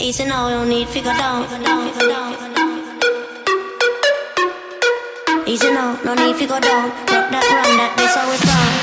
Easy now, you don't need figure down. Easy now, no need figure down. Rock that run, that this how we from.